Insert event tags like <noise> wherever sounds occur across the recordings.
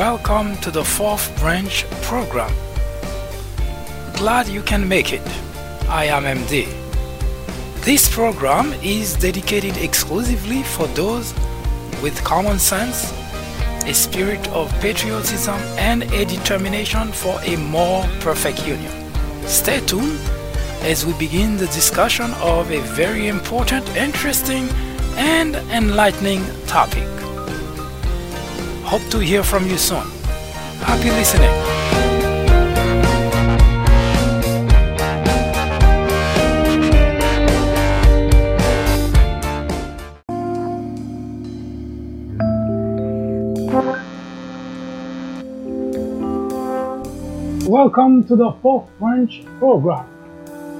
Welcome to the fourth branch program. Glad you can make it. I am MD. This program is dedicated exclusively for those with common sense, a spirit of patriotism, and a determination for a more perfect union. Stay tuned as we begin the discussion of a very important, interesting, and enlightening topic. Hope to hear from you soon. Happy listening. Welcome to the fourth branch program.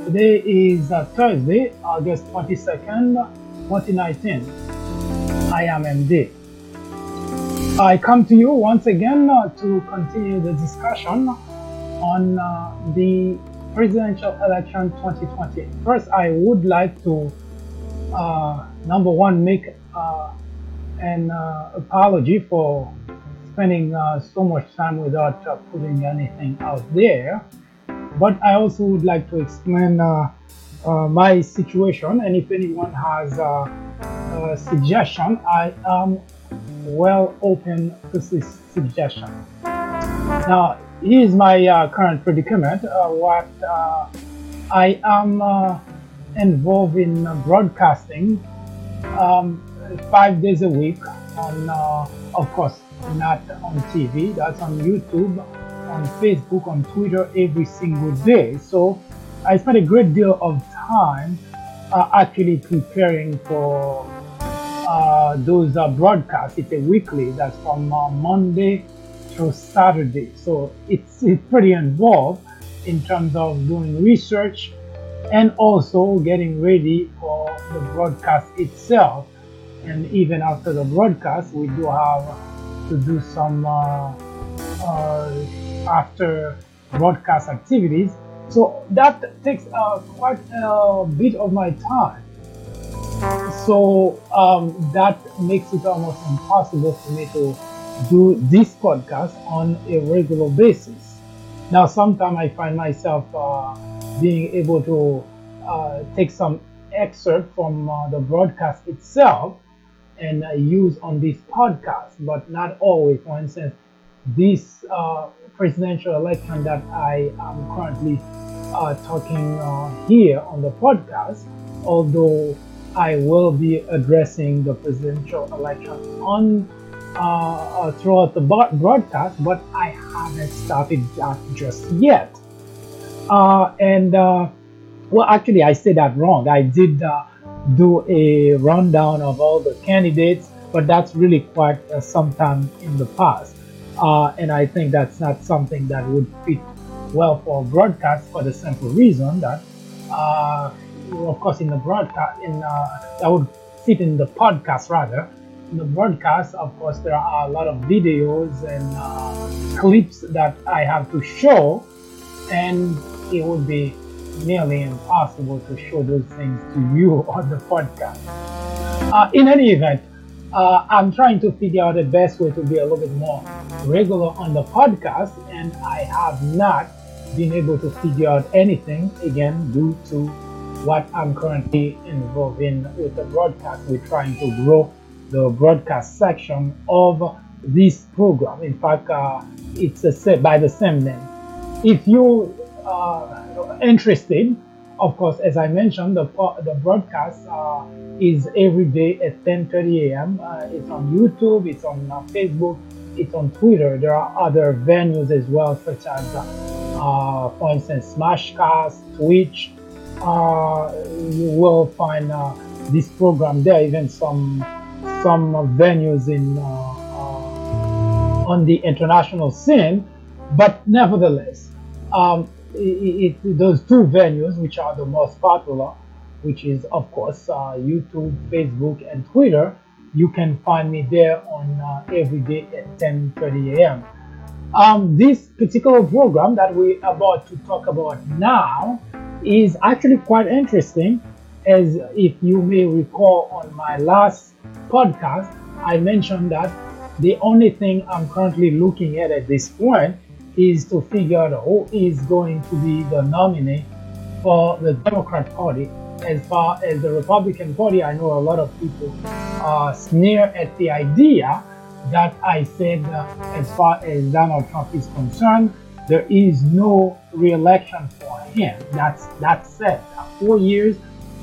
Today is uh, Thursday, August 22nd, 2019. I am MD. I come to you once again uh, to continue the discussion on uh, the presidential election 2020. First, I would like to, uh, number one, make uh, an uh, apology for spending uh, so much time without putting anything out there. But I also would like to explain my situation, and if anyone has a suggestion, I am well open to this suggestion. Now, here's my uh, current predicament. Uh, what uh, I am uh, involved in broadcasting um, five days a week on, uh, of course, not on TV. That's on YouTube, on Facebook, on Twitter every single day. So I spend a great deal of time uh, actually preparing for uh, those uh, broadcasts. It's a weekly. That's from uh, Monday through Saturday. So it's it's pretty involved in terms of doing research and also getting ready for the broadcast itself. And even after the broadcast, we do have to do some uh, uh, after broadcast activities. So that takes uh, quite a bit of my time. So um, that makes it almost impossible for me to do this podcast on a regular basis. Now, sometimes I find myself uh, being able to uh, take some excerpt from uh, the broadcast itself and uh, use on this podcast, but not always. For instance, this uh, presidential election that I am currently uh, talking here on the podcast, although I will be addressing the presidential election on uh, uh, throughout the broadcast, but I haven't started that just yet. Uh, and uh, well, actually, I said that wrong. I did uh, do a rundown of all the candidates, but that's really quite uh, some time in the past. And I think that's not something that would fit well for broadcast for the simple reason that, of course, in the broadcast, in uh, that would fit in the podcast rather. In the broadcast, of course, there are a lot of videos and uh, clips that I have to show, and it would be nearly impossible to show those things to you <laughs> on the podcast. Uh, in any event, uh, I'm trying to figure out the best way to be a little bit more regular on the podcast, and I have not been able to figure out anything again due to what I'm currently involved in with the broadcast. We're trying to grow the broadcast section of this program. In fact, uh, it's a by the same name. If you are interested, of course, as I mentioned, the the broadcast uh, is every day at 10:30 a.m. Uh, it's on YouTube, it's on uh, Facebook, it's on Twitter. There are other venues as well, such as, uh, for instance, Smashcast, Twitch. Uh, you will find uh, this program there. Even some some venues in uh, uh, on the international scene, but nevertheless. Um, it, it, those two venues, which are the most popular, which is of course uh, YouTube, Facebook, and Twitter, you can find me there on uh, every day at 10:30 a.m. Um, this particular program that we're about to talk about now is actually quite interesting, as if you may recall on my last podcast, I mentioned that The only thing I'm currently looking at at this point is to figure out who is going to be the nominee for the Democrat Party. As far as the Republican Party, I know a lot of people uh, sneer at the idea that I said, uh, as far as Donald Trump is concerned, there is no re-election for him. That's that's it. Four years,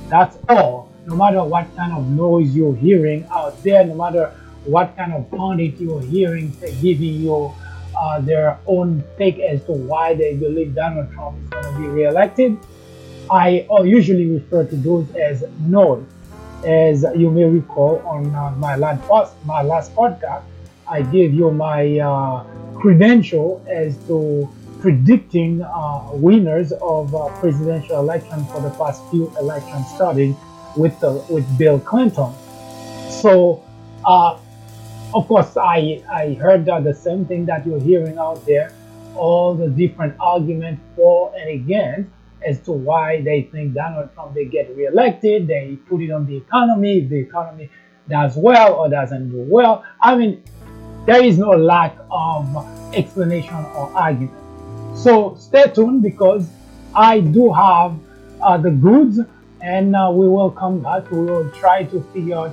that's all. No matter what kind of noise you're hearing out there, no matter what kind of pundit you're hearing giving you uh, their own take as to why they believe Donald Trump is going to be re-elected, I uh, usually refer to those as noise. As you may recall on uh, my last my last podcast, I gave you my uh, credential as to predicting uh, winners of uh, presidential election for the past few elections, starting with the, with Bill Clinton. So, uh, of course, I I heard the same thing that you're hearing out there, all the different arguments for and against as to why they think Donald Trump they get reelected. They put it on the economy. If the economy does well or doesn't do well, I mean, there is no lack of explanation or argument. So stay tuned because I do have uh, the goods, and uh, we will come back. We will try to figure out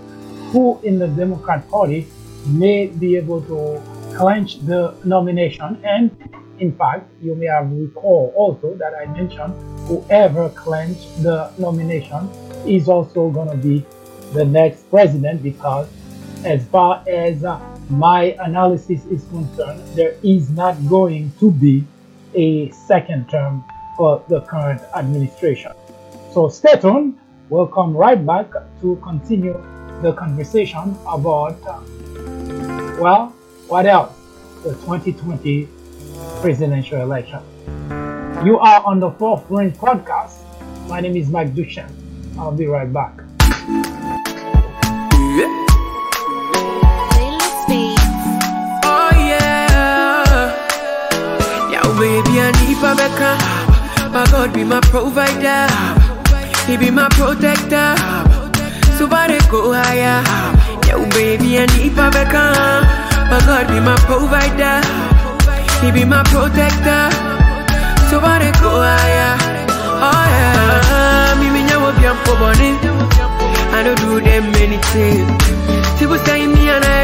who in the Democrat Party may be able to clinch the nomination and in fact, you may have recalled also that I mentioned whoever clinched the nomination is also going to be the next president because, as far as uh, my analysis is concerned, there is not going to be a second term for the current administration. So stay tuned. We'll come right back to continue the conversation about, uh, well, what else? The 2020 presidential election. You are on the Fourth Branch podcast. My name is Mike Duchenne. I'll be right back. I Rebecca. My God be my provider. He be my protector. So they go higher. Yeah, baby, I need Rebecca. My God be my provider. He be my protector. So they go higher. Oh yeah, me me nyawo biam po boni. I don't do them anything. People say me another day.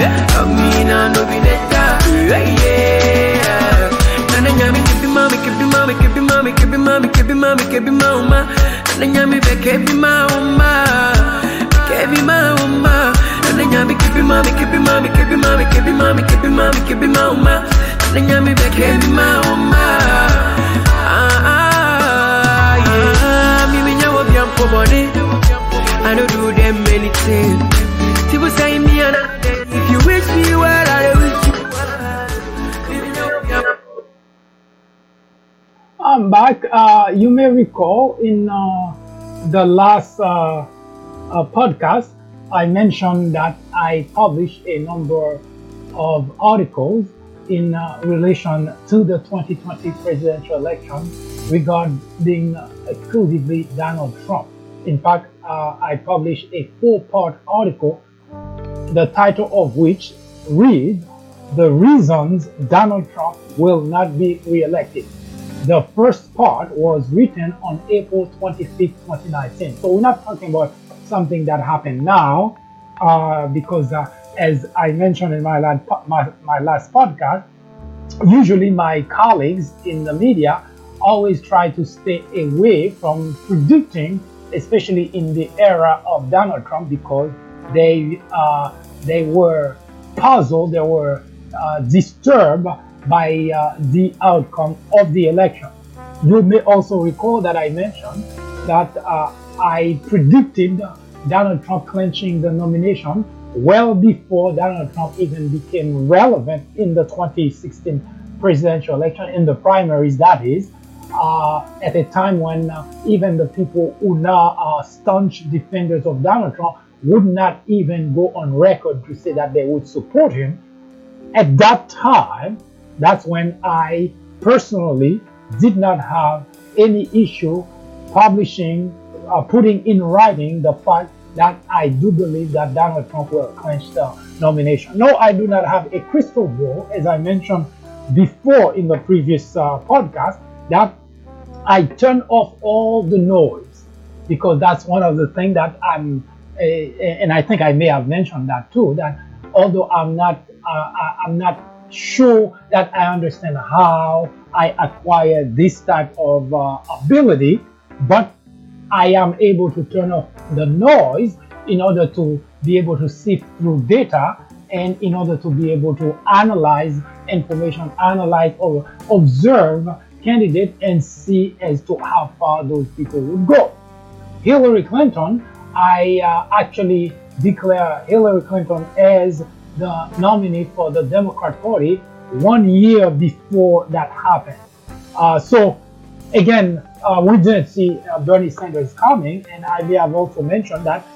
Me no. Yeah. Nana nyami kebi mami kebi mami kebi mami kebi mami kebi mami kebi mama. Nana nyami be kebi mama. Kebi mama. Nana nyami kebi mami kebi mami kebi mami kebi mami kebi mami kebi mama. Nana nyami be kebi mama. Ah ah yeah. Me nyawo biampo boni. I don't do them anything. People say me and if you me I wish you I'm back. Uh, you may recall in uh, the last uh, uh, podcast, I mentioned that I published a number of articles in uh, relation to the 2020 presidential election regarding uh, exclusively Donald Trump. In fact, I published a four part article, the title of which reads The Reasons Donald Trump Will Not Be Reelected. The first part was written on April 25th, 2019. So we're not talking about something that happened now, uh, because uh, as I mentioned in my last, my, my last podcast, usually my colleagues in the media always try to stay away from predicting, especially in the era of Donald Trump, because they uh, they were puzzled, they were uh, disturbed by uh, the outcome of the election. You may also recall that I mentioned that uh, I predicted Donald Trump clinching the nomination well before Donald Trump even became relevant in the 2016 presidential election, in the primaries, that is, uh, at a time when uh, even the people who now are staunch defenders of Donald Trump would not even go on record to say that they would support him. At that time, that's when I personally did not have any issue publishing, uh, putting in writing the fact that I do believe that Donald Trump will clinch the nomination. No, I do not have a crystal ball, as I mentioned before in the previous uh, podcast, that I turn off all the noise because that's one of the things that I'm, and I think I may have mentioned that too. That although I'm not, uh, I'm not sure that I understand how I acquired this type of uh, ability, but I am able to turn off the noise in order to be able to sift through data and in order to be able to analyze information, analyze or observe candidates and see as to how far those people would go. Hillary Clinton, I uh, actually declare Hillary Clinton as the nominee for the Democrat Party one year before that happened. Uh, so, again, uh, we didn't see uh, Bernie Sanders coming, and I may have also mentioned that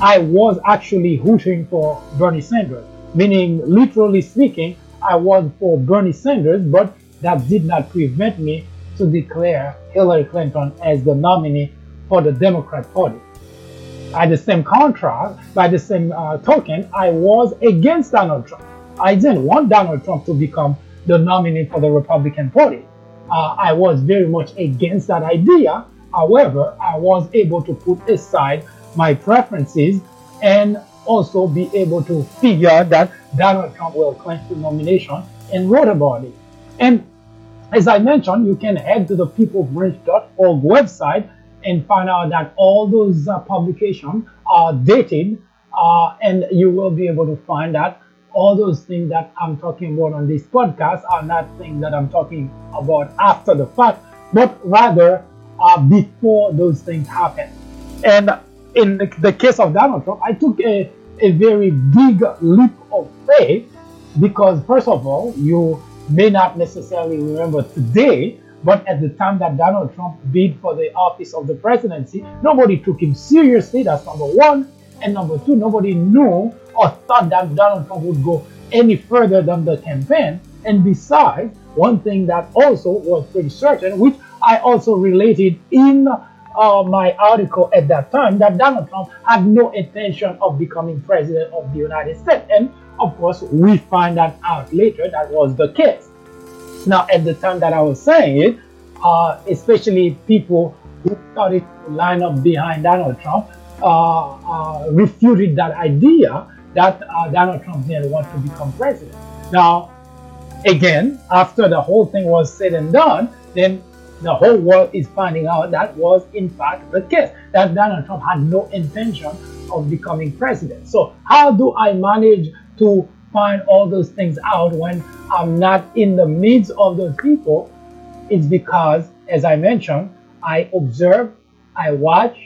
I was actually hooting for Bernie Sanders, meaning, literally speaking, I was for Bernie Sanders, but that did not prevent me to declare Hillary Clinton as the nominee for the Democrat Party. By the same contrast, by the same uh, token, I was against Donald Trump. I didn't want Donald Trump to become the nominee for the Republican Party. Uh, I was very much against that idea. However, I was able to put aside my preferences and also be able to figure that Donald Trump will clinch the nomination and wrote about it. And as I mentioned, you can head to the peoplebranch.org website and find out that all those uh, publications are dated uh, and you will be able to find that all those things that I'm talking about on this podcast are not things that I'm talking about after the fact, but rather uh, before those things happen. And in the, case of Donald Trump, I took a, a very big leap of faith because, first of all, you may not necessarily remember today, but at the time that Donald Trump bid for the office of the presidency, nobody took him seriously. That's number one. And number two, nobody knew or thought that Donald Trump would go any further than the campaign. And besides, one thing that also was pretty certain, which I also related in uh, my article at that time, that Donald Trump had no intention of becoming president of the United States. And of course, we find that out later that was the case. Now, at the time that I was saying it, uh, especially people who started to line up behind Donald Trump, uh, uh, refuted that idea that uh, Donald Trump didn't want to become president. Now, again, after the whole thing was said and done, then the whole world is finding out that was in fact the case that Donald Trump had no intention of becoming president. So, how do I manage to find all those things out when I'm not in the midst of those people? It's because, as I mentioned, I observe, I watch,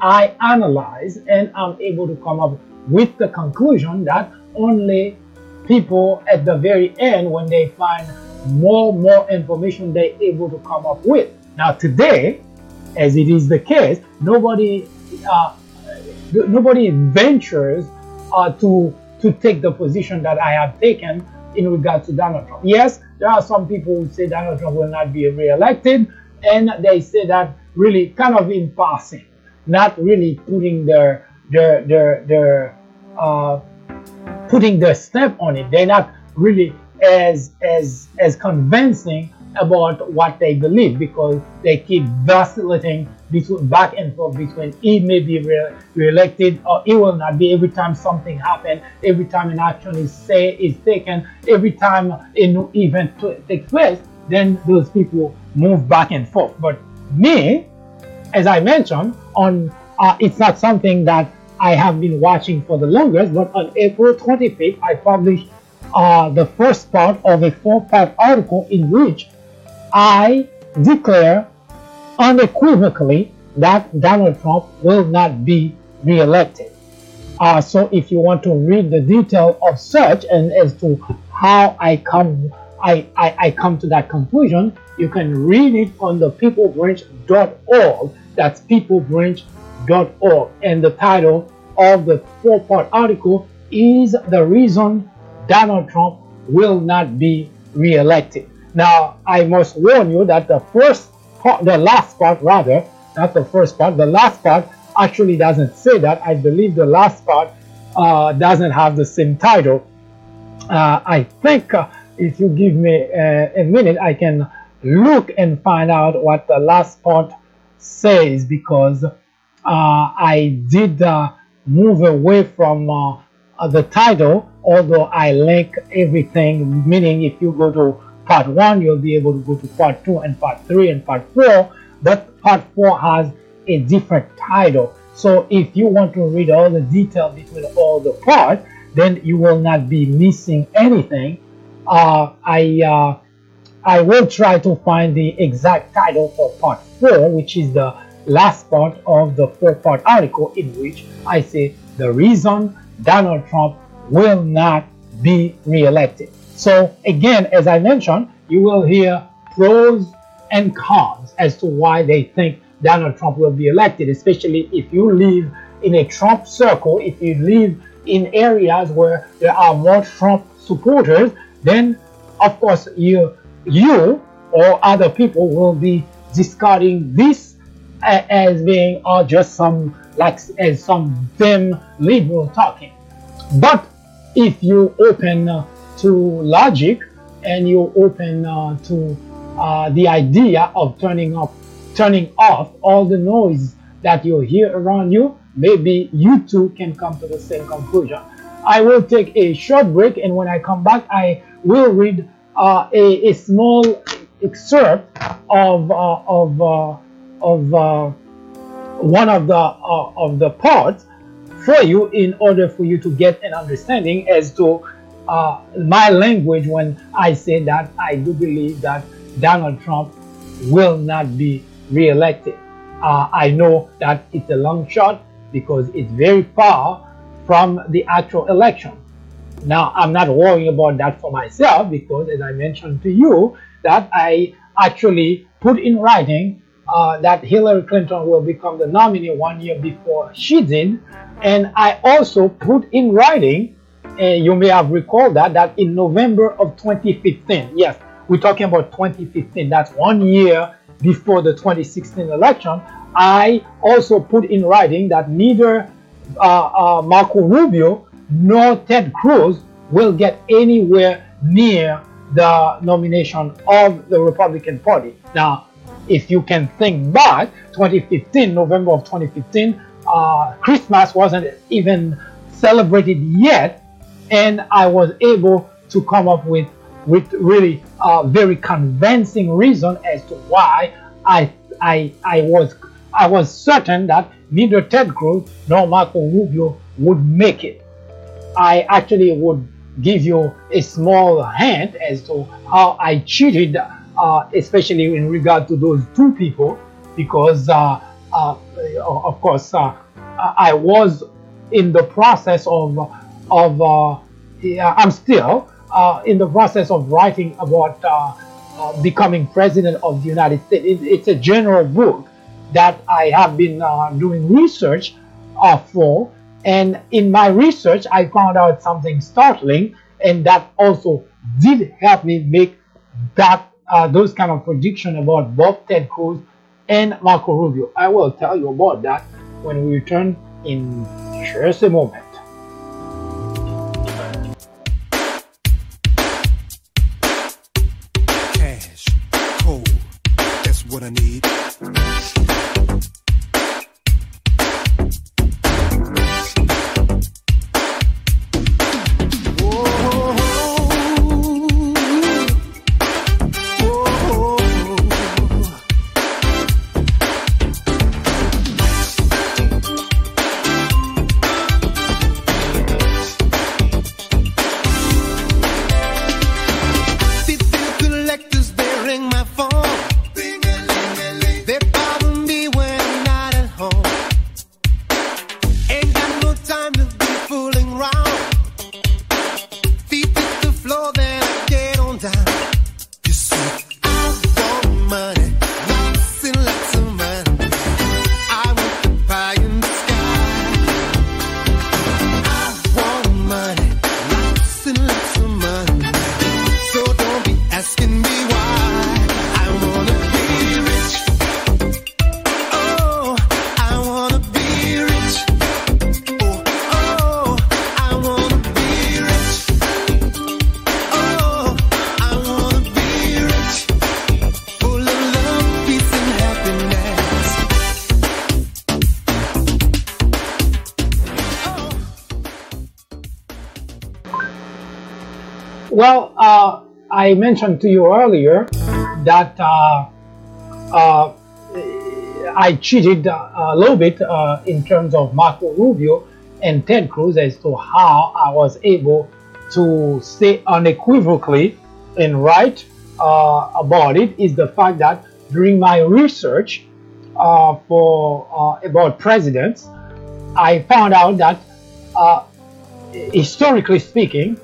I analyze, and I'm able to come up with the conclusion that only people at the very end, when they find more more information, they're able to come up with. Now today, as it is the case, nobody uh, nobody ventures uh, to to take the position that I have taken in regard to Donald Trump. Yes, there are some people who say Donald Trump will not be re-elected, and they say that really kind of in passing, not really putting their their their their uh, putting their stamp on it. They're not really as as as convincing about what they believe because they keep vacillating between back and forth between he may be re- re-elected or he will not be. Every time something happens every time an action is say is taken every time a new event t- takes place then those people move back and forth. But me as i mentioned on uh, it's not something that I have been watching for the longest, but on April 25th, I published uh, the first part of a four part article in which I declare unequivocally that Donald Trump will not be reelected. Uh, so if you want to read the detail of such and as to how I come I, I, I come to that conclusion, you can read it on the peoplebranch.org. That's peoplebranch.org. And the title of the four part article is The Reason Donald Trump Will Not Be Reelected. Now, I must warn you that the first part, the last part rather, not the first part, the last part actually doesn't say that. I believe the last part uh, doesn't have the same title. Uh, I think uh, if you give me a, uh, a, minute, I can look and find out what the last part says because uh, I did uh, move away from the title, although I link everything, meaning if you go to part one, you'll be able to go to part two and part three and part four, but part four has a different title. So if you want to read all the detail between all the parts, then you will not be missing anything. Uh, I uh, I will try to find the exact title for part four, which is the last part of the four-part article in which I say the reason Donald Trump will not be reelected. So again, as I mentioned, you will hear pros and cons as to why they think Donald Trump will be elected, especially if you live in a Trump circle, if you live in areas where there are more Trump supporters, then of course you you or other people will be discarding this as being uh, just some like as some dim liberal talking. But if you open uh, to logic and you open uh, to uh, the idea of turning off turning off all the noise that you hear around you, maybe you too can come to the same conclusion. I will take a short break, and when I come back, I will read uh, a, a, small excerpt of uh, of uh, of uh, one of the of the parts for you in order for you to get an understanding as to uh, my language when I say that I do believe that Donald Trump will not be re-elected. Uh, I know that it's a long shot because it's very far from the actual election. Now, I'm not worrying about that for myself because, as I mentioned to you, that I actually put in writing uh, that Hillary Clinton will become the nominee one year before she did. And I also put in writing, you may have recalled that, that in November of 2015, yes, we're talking about 2015, that's one year before the 2016 election, I also put in writing that neither uh, uh, Marco Rubio nor Ted Cruz will get anywhere near the nomination of the Republican Party. Now, if you can think back, 2015, November of 2015, uh, Christmas wasn't even celebrated yet, and I was able to come up with with really a very convincing reason as to why I I I was I was certain that neither Ted Cruz nor Marco Rubio would make it. I actually would give you a small hint as to how I cheated, uh, especially in regard to those two people, because uh, uh, of course uh, I was in the process of of uh, I'm still uh, in the process of writing about uh, becoming president of the United States. It, it's a general book that I have been doing research for, and in my research, I found out something startling, and that also did help me make that uh, those kind of prediction about both Ted Cruz and Marco Rubio. I will tell you about that when we return in just a moment. I mentioned to you earlier that uh, uh, I cheated uh, a little bit uh, in terms of Marco Rubio and Ted Cruz as to how I was able to say unequivocally and right uh, about it is the fact that during my research uh, for about presidents, I found out that historically speaking,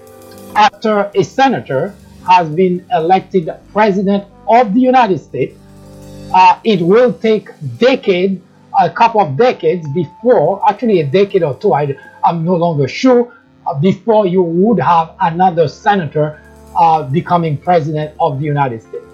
after a senator has been elected president of the United States, uh, it will take decade, a couple of decades before, actually a decade or two, I, I'm no longer sure, uh, before you would have another senator uh, becoming president of the United States.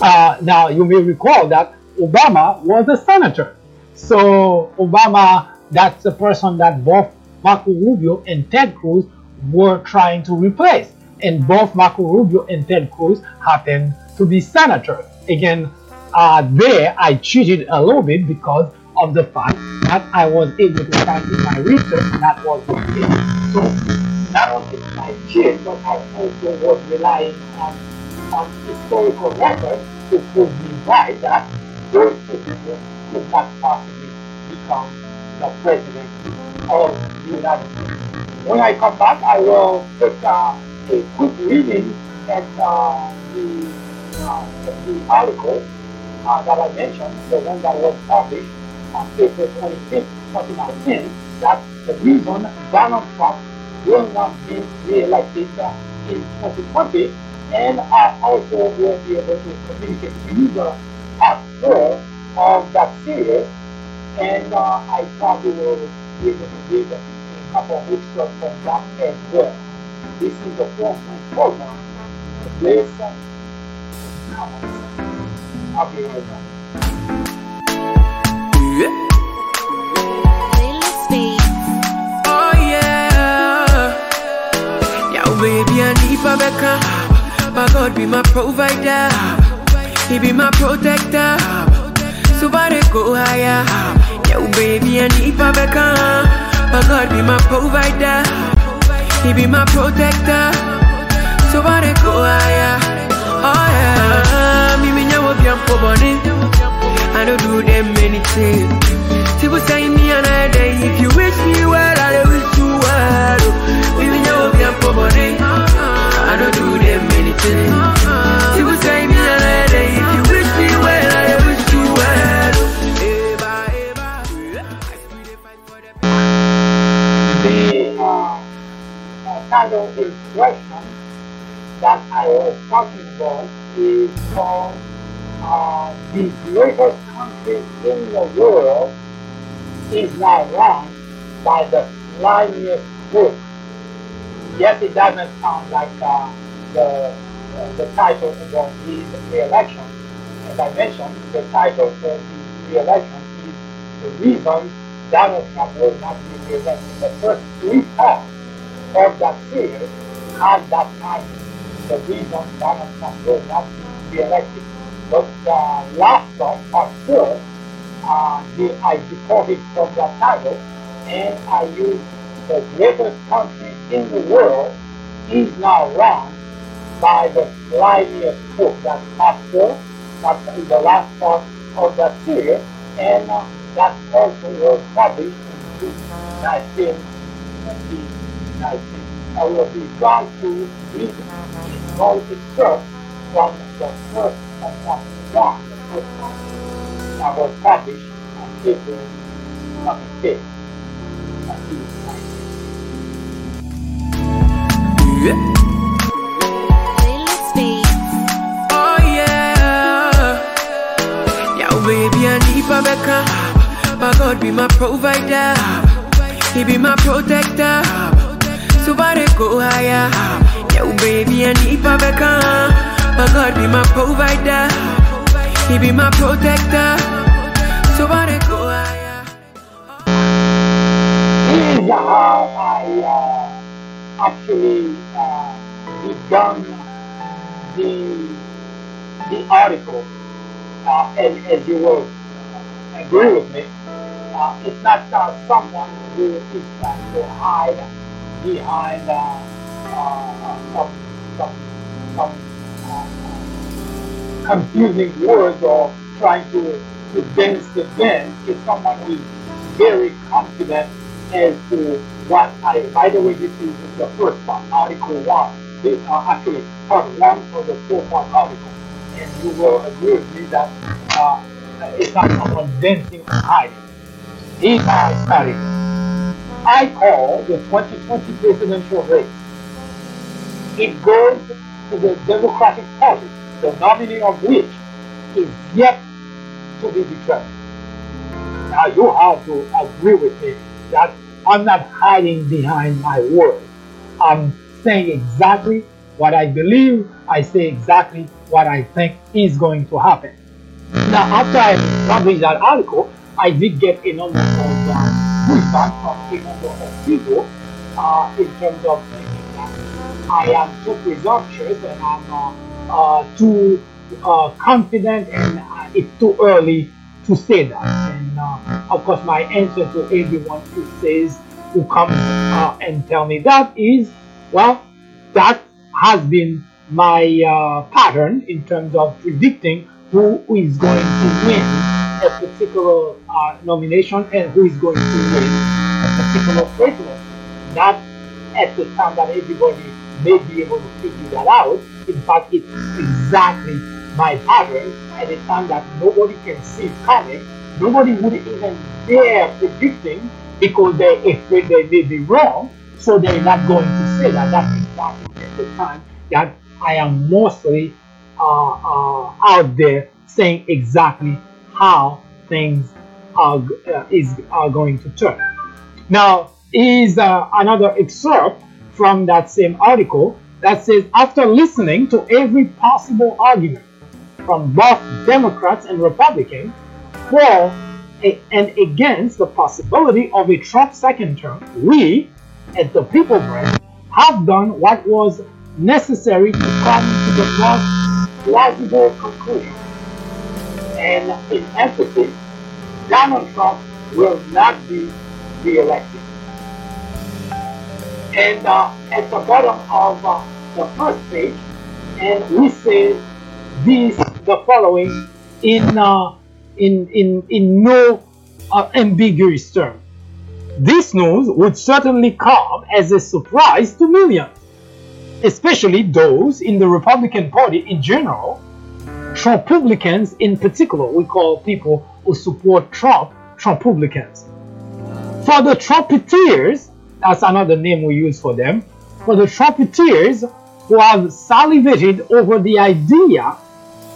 Uh, now, you may recall that Obama was a senator. So, Obama, that's the person that both Marco Rubio and Ted Cruz were trying to replace. And both Marco Rubio and Ted Cruz happen to be senators. Again, uh, there I cheated a little bit because of the fact that I was able to in my research that was case. So not only did I cheat, but I also was relying on, on historical records to prove me right that those people could not possibly become the president of the United States. When I come back, I will take uh, a quick reading at uh, the, uh, the article uh, that I mentioned, the one that was published on April 25th, 2019, that the reason Donald Trump will not be re-elected uh, in 2020, and I also will be able to communicate to you the after of that series, and uh, I probably will be able to give a couple of weeks from that as well. This is the fourth program. Comments. I'll be right back. Oh baby, I need Rebecca. My God be my provider. He be my protector. So I go higher. Oh, baby, I need Rebecca. My God be my provider. He be my protector. So I go higher. Oh yeah. Me me nyawo bi ampo boni. I don't do them anything. People say me another day. If you About is called uh, the greatest country in the world is now run by the slimiest group. Yes, it doesn't sound like uh, the uh, the title about his re-election. As I mentioned, the title for the re-election is the reason Donald Trump will not be re-elected. The first three parts of that series had that title. The reason Donald Trump will not be re-elected. But the last part, part four, uh, the, I departed from that title and I used the greatest country in the world is now run by the slimiest book. That's part. That's the last part of that series. And uh, that also was published in 1919. I will be glad to read all itself from the first and one. The one that was published on April 25th. Yeah. Oh yeah. Yeah, baby, I need Rebecca. My God be my provider. He be my protector. So what I go higher. Oh, baby, I need Rebecca. My God be my provider. He be my protector. So what I go higher. How I uh, actually uh, the the article, uh, and as you will agree with me, uh, it's not uh, someone who is trying hide behind uh, uh, some some some uh, confusing words or trying to, to dance the dance is someone who is very confident as to what I, by the way, this is the first part, Article 1. This, uh, actually, part 1 of the four-part article. And you will agree with me that uh, it's not dancing or hiding. How I started. I call the 2020 presidential race. It goes to the Democratic Party, the nominee of which is yet to be determined. Now you have to agree with me that I'm not hiding behind my words. I'm saying exactly what I believe. I say exactly what I think is going to happen. Now, after I published that article, I did get a number of uh, uh, feedback from a number of people uh, in terms of thinking that I am too presumptuous and I'm uh, uh, too uh, confident and uh, it's too early to say that. And uh, of course, my answer to everyone who says, who comes uh, and tell me that is, well, that has been my uh, pattern in terms of predicting who is going to win a particular uh, nomination and who is going to win a particular presidency. Not at the time that everybody may be able to figure that out. In fact, it's exactly my pattern at a time that nobody can see coming. Nobody would even dare predicting because they're afraid they may be wrong. So they're not going to say that. That's exactly at the time that I am mostly uh, uh, out there saying exactly how things are, uh, is, are going to turn. Now, is uh, another excerpt from that same article that says after listening to every possible argument from both Democrats and Republicans for a, and against the possibility of a Trump second term, we at the People Branch have done what was necessary to come to the most plausible conclusion. And in emphasis, Donald Trump will not be re-elected. And uh, at the bottom of uh, the first page, and we say this the following in uh, in in in no uh, ambiguous term. This news would certainly come as a surprise to millions, especially those in the Republican Party in general, Trumpublicans in particular. We call people who support Trump Trumpublicans. For the Trumpeteers, that's another name we use for them. For the Trumpeteers who have salivated over the idea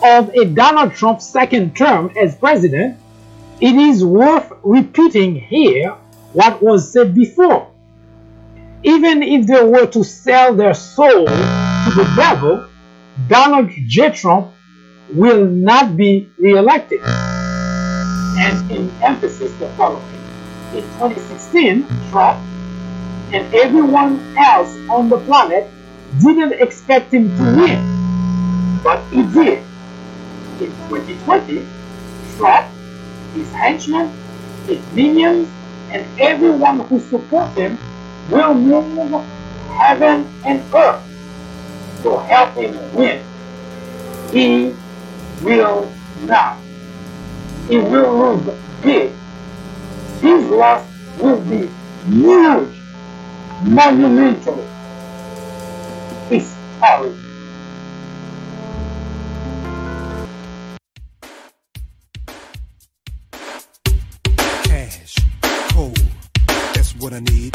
of a Donald Trump second term as president, it is worth repeating here what was said before. Even if they were to sell their soul to the devil, Donald J. Trump will not be reelected. And in emphasis, the following. In 2016, Trump and everyone else on the planet didn't expect him to win, but he did. In 2020, Trump, his henchmen, his minions, and everyone who supports him will move heaven and earth to help him win. He will not. It will lose big. His loss will be huge, monumental, historic. Cash, cold, that's what I need.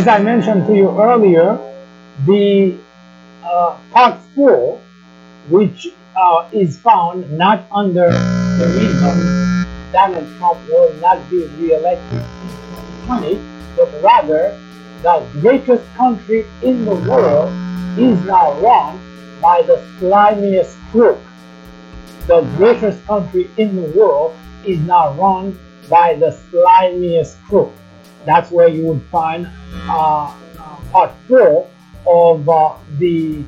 As I mentioned to you earlier, the uh, part four, which uh, is found not under the reason Donald Trump will not be re-elected in 2020, but rather the greatest country in the world is now run by the slimiest crook. The greatest country in the world is now run by the slimiest crook. That's where you would find uh, uh, part four of uh, the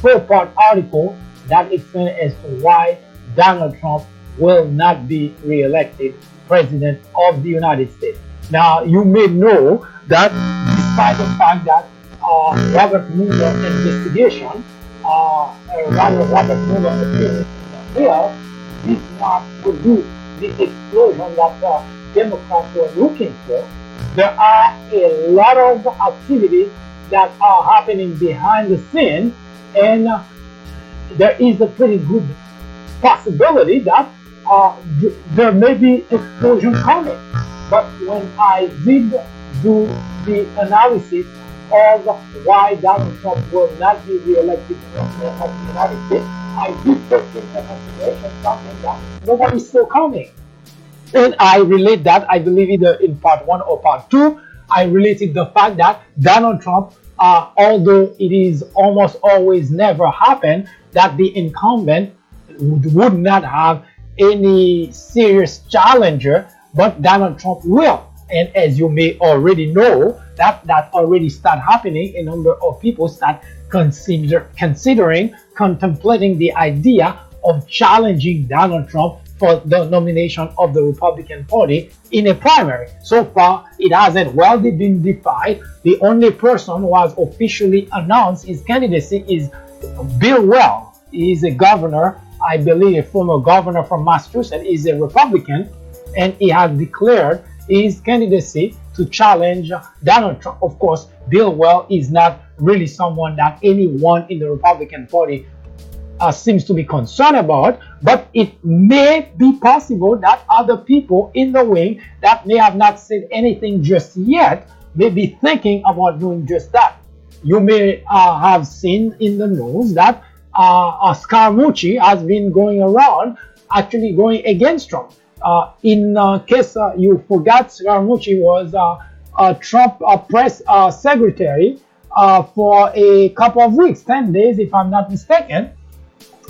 four-part article that explains as to why Donald Trump will not be re-elected president of the United States. Now, you may know that despite the fact that uh, Robert Mueller's investigation, uh, uh, rather Robert Mueller appearance Hill did not produce the explosion that uh, Democrats were looking for. There are a lot of activities that are happening behind the scenes, and there is a pretty good possibility that uh, th- there may be explosion coming. But when I did do the analysis of why Donald Trump will not be re-elected president of the United States, I did take into consideration something that nobody still coming. And I relate that, I believe either in part one or part two, I related the fact that Donald Trump, uh, although it is almost always never happen that the incumbent would, would not have any serious challenger, but Donald Trump will. And as you may already know, that that already start happening. A number of people start consider considering, contemplating the idea of challenging Donald Trump for the nomination of the Republican Party in a primary. So far, it hasn't well been defined. The only person who has officially announced his candidacy is Bill Weld. He is a governor, I believe, a former governor from Massachusetts. He's a Republican, and he has declared his candidacy to challenge Donald Trump. Of course, Bill Weld is not really someone that anyone in the Republican Party uh, seems to be concerned about, but it may be possible that other people in the wing that may have not said anything just yet may be thinking about doing just that. You may uh, have seen in the news that uh, Scaramucci has been going around actually going against Trump. Uh, in uh, case uh, you forgot, Scaramucci was Trump press secretary for a couple of weeks, 10 days if I'm not mistaken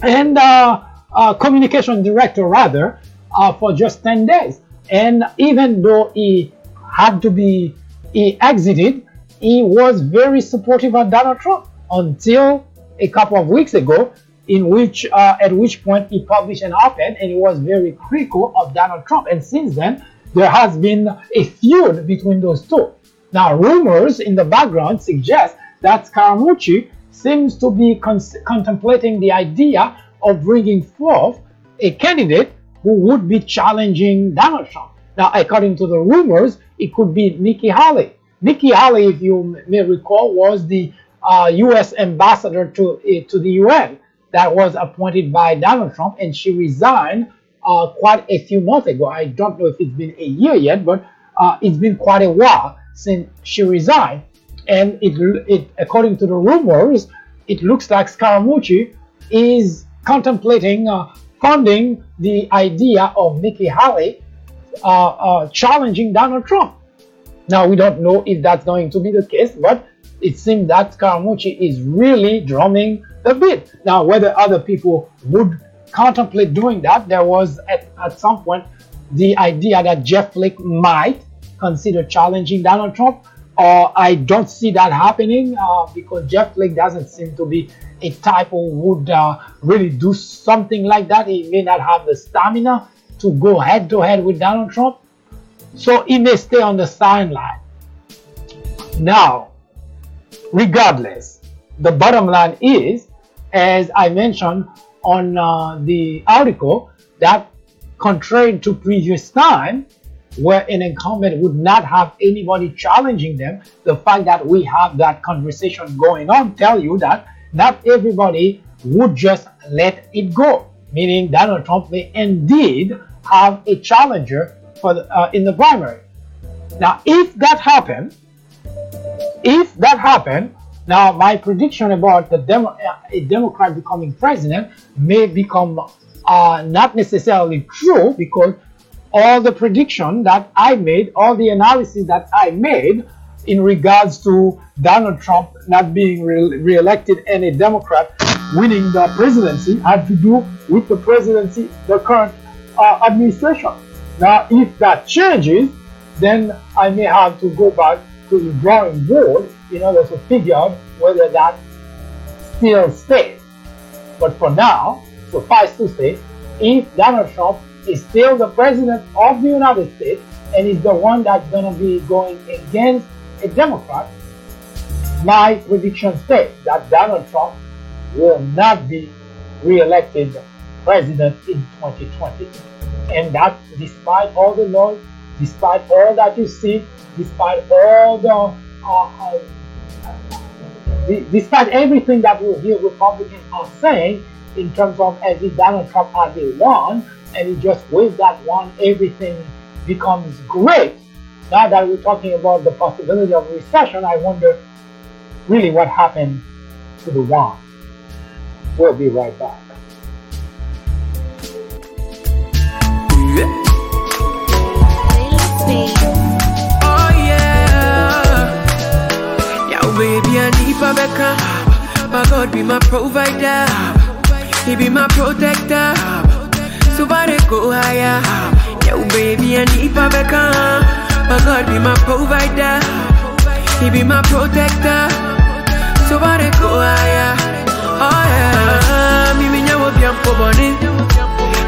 and uh, uh, communication director rather uh, for just 10 days. And even though he had to be he exited he was very supportive of donald trump until a couple of weeks ago in which uh, at which point he published an op-ed and he was very critical of donald trump. And since then there has been a feud between those two. Now rumors in the background suggest that scaramucci seems to be contemplating the idea of bringing forth a candidate who would be challenging Donald Trump. Now, according to the rumors, it could be Nikki Haley. Nikki Haley, if you may recall, was the uh, U.S. ambassador to uh, to the UN that was appointed by Donald Trump, and she resigned uh, quite a few months ago. I don't know if it's been a year yet, but uh, it's been quite a while since she resigned and it, it according to the rumors, it looks like Scaramucci is contemplating uh, funding the idea of Nikki Haley uh, uh, challenging Donald Trump. Now we don't know if that's going to be the case, but it seems that Scaramucci is really drumming the beat. Now whether other people would contemplate doing that, there was at, at some point the idea that Jeff Flake might consider challenging Donald Trump. Uh, I don't see that happening uh, because Jeff Flake doesn't seem to be a type who would uh, really do something like that. He may not have the stamina to go head to head with Donald Trump. So he may stay on the sideline. Now, regardless, the bottom line is, as I mentioned on uh, the article, that contrary to previous time, where an incumbent would not have anybody challenging them, the fact that we have that conversation going on tell you that not everybody would just let it go. Meaning Donald Trump may indeed have a challenger for the, uh, in the primary. Now, if that happens, if that happened, now my prediction about the demo, uh, a Democrat becoming president may become uh, not necessarily true because all the prediction that I made, all the analysis that I made in regards to Donald Trump not being re- reelected and a Democrat winning the presidency had to do with the presidency, the current uh, administration. Now, if that changes, then I may have to go back to the drawing board in order to figure out whether that still stays. But for now, suffice to say, if Donald Trump is still the president of the United States and is the one that's going to be going against a Democrat, my prediction states that Donald Trump will not be re-elected president in 2020. And that despite all the noise, despite all that you see, despite all the, uh, uh, despite everything that you hear Republicans are saying in terms of as if Donald Trump has won, and he just waves that one, everything becomes great. Now that we're talking about the possibility of recession, I wonder really what happened to the wand. We'll be right back. Oh. My God be my provider. He be my protector. So far go higher. Yeah, baby, I need Rebecca. My God be my provider. He be my protector. So far go higher. Oh yeah. Me me nyawo.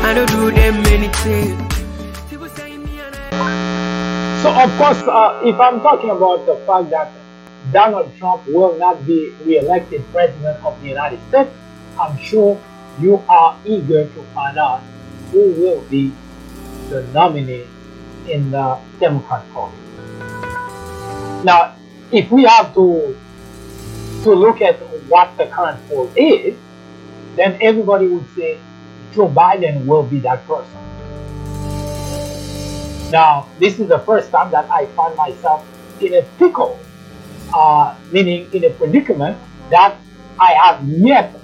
I don't do them anything. So, of course, uh, if I'm talking about the fact that Donald Trump will not be re-elected president of the United States, I'm sure you are eager to find out who will be the nominee in the Democrat Party. Now, if we have to to look at what the current poll is, then everybody would say Joe Biden will be that person. Now, this is the first time that I find myself in a pickle, uh, meaning in a predicament that I have yet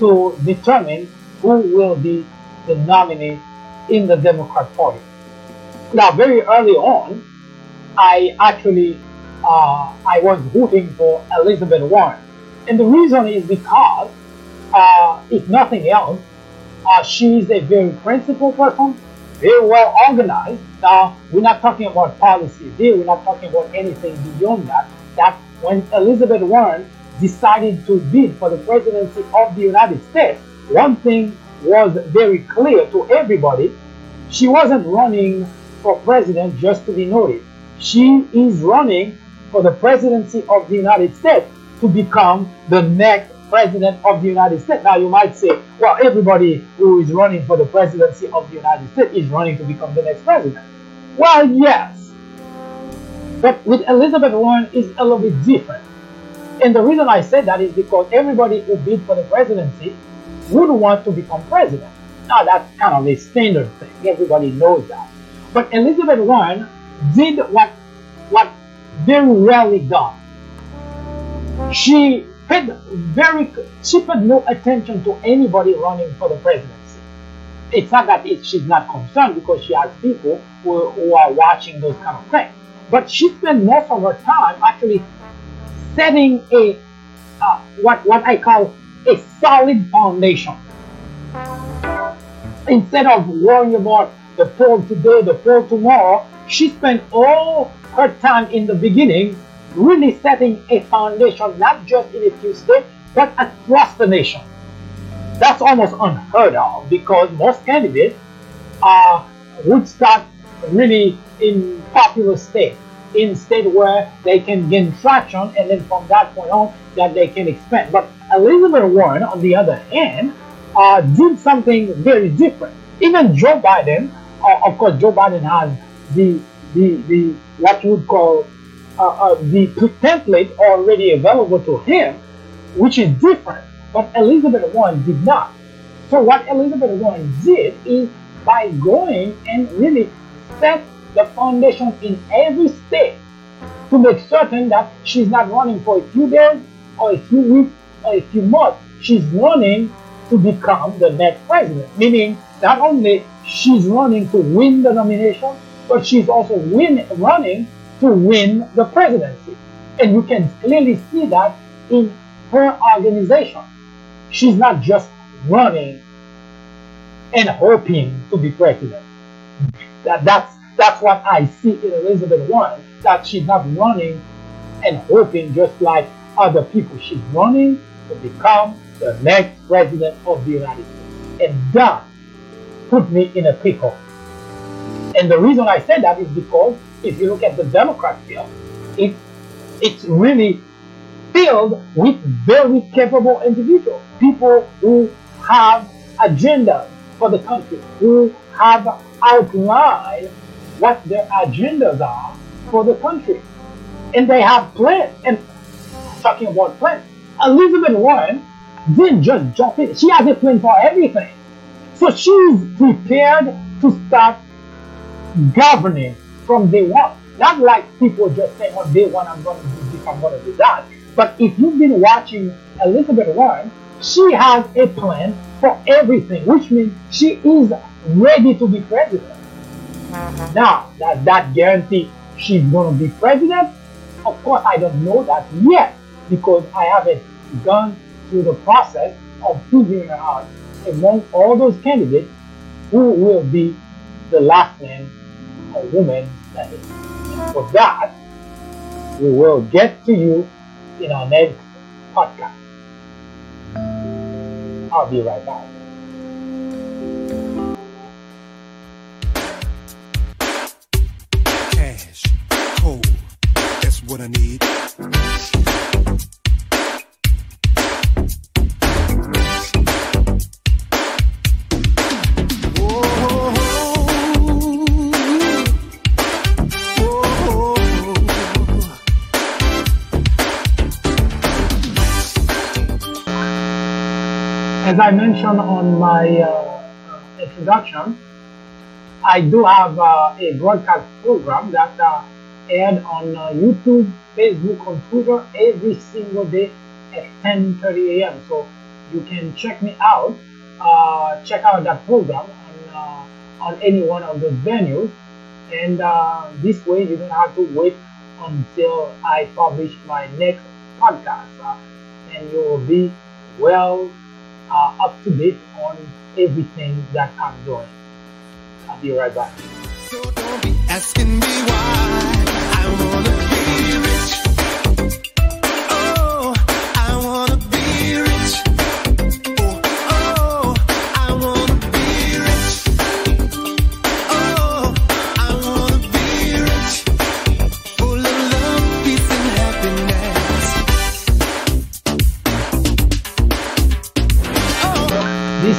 to determine who will be the nominee in the Democrat Party. Now, very early on, I actually uh, I was rooting for Elizabeth Warren, and the reason is because, uh, if nothing else, uh, she's a very principled person, very well organized. Now, we're not talking about policy here, we're not talking about anything beyond that. That when Elizabeth Warren decided to bid for the presidency of the United States, one thing was very clear to everybody. She wasn't running for president just to be noticed. She is running for the presidency of the United States to become the next president of the United States. Now, you might say, well, everybody who is running for the presidency of the United States is running to become the next president. Well, yes. But with Elizabeth Warren, it's a little bit different. And the reason I say that is because everybody who bid for the presidency would want to become president. Now, that's kind of a standard thing. Everybody knows that. But Elizabeth Warren did what, what very rarely done. She paid very she paid no attention to anybody running for the presidency. It's not that it, she's not concerned because she has people who, who are watching those kind of things. But she spent most of her time actually setting a uh, what what I call a solid foundation. Instead of worrying about the poll today, the poll tomorrow, she spent all her time in the beginning really setting a foundation not just in a few states but across the nation. That's almost unheard of because most candidates uh, would start really in popular states, in states where they can gain traction, and then from that point on, that they can expand. But Elizabeth Warren, on the other hand, uh, did something very different. Even Joe Biden, uh, of course, Joe Biden has the the the what you would call uh, uh, the template already available to him, which is different. But Elizabeth Warren did not. So what Elizabeth Warren did is by going and really set the foundation in every state to make certain that she's not running for a few days or a few weeks a few months. She's running to become the next president, meaning not only she's running to win the nomination, but she's also win, running to win the presidency. And you can clearly see that in her organization. She's not just running and hoping to be president. That, that's, that's what I see in Elizabeth Warren, that she's not running and hoping just like other people. She's running to become the next president of the United States. And that put me in a pickle. And the reason I said that is because if you look at the Democrat field, it, it's really filled with very capable individuals, people who have agendas for the country, who have outlined what their agendas are for the country. And they have plans. And talking about plans, Elizabeth Warren didn't just jump in. She has a plan for everything. So she's prepared to start governing from day one. Not like people just say on day one, I'm going to do this, I'm going to do that. But if you've been watching Elizabeth Warren, she has a plan for everything, which means she is ready to be president. Now, does that guarantee she's going to be president? Of course, I don't know that yet because I haven't gone through the process of figuring out among all those candidates who will be the last man or woman standing. For that, we will get to you in our next podcast. I'll be right back. On my uh, introduction, I do have uh, a broadcast program that uh, aired on uh, YouTube, Facebook, on Twitter every single day at 10:30 a.m. So you can check me out. Uh, check out that program on uh, on any one of those venues, and uh, this way you don't have to wait until I publish my next podcast, uh, and you will be well uh, up to date on everything that I'm doing. I'll be right back. So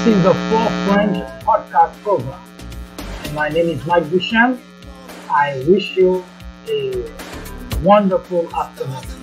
This is the Fourth Branch podcast program. My name is Mike Duchamp. I wish you a wonderful afternoon.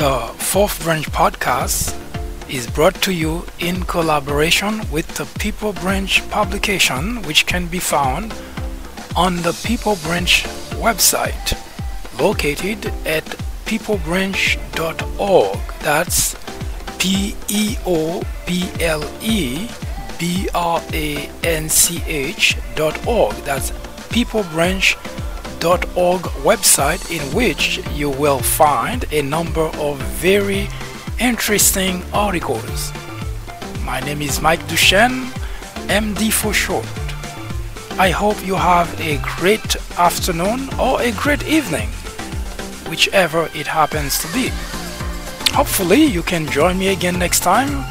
Fourth Branch podcast is brought to you in collaboration with the People Branch publication, which can be found on the People Branch website located at peoplebranch.org. That's P E O P L E B R A N C H dot org. That's peoplebranch.org website in which you will find a number of very interesting articles. My name is Mike Duchenne, MD for short. I hope you have a great afternoon or a great evening, whichever it happens to be. Hopefully, you can join me again next time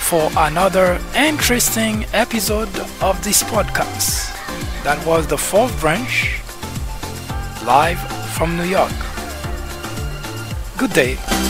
for another interesting episode of this podcast. That was the fourth branch, live from New York. Good day.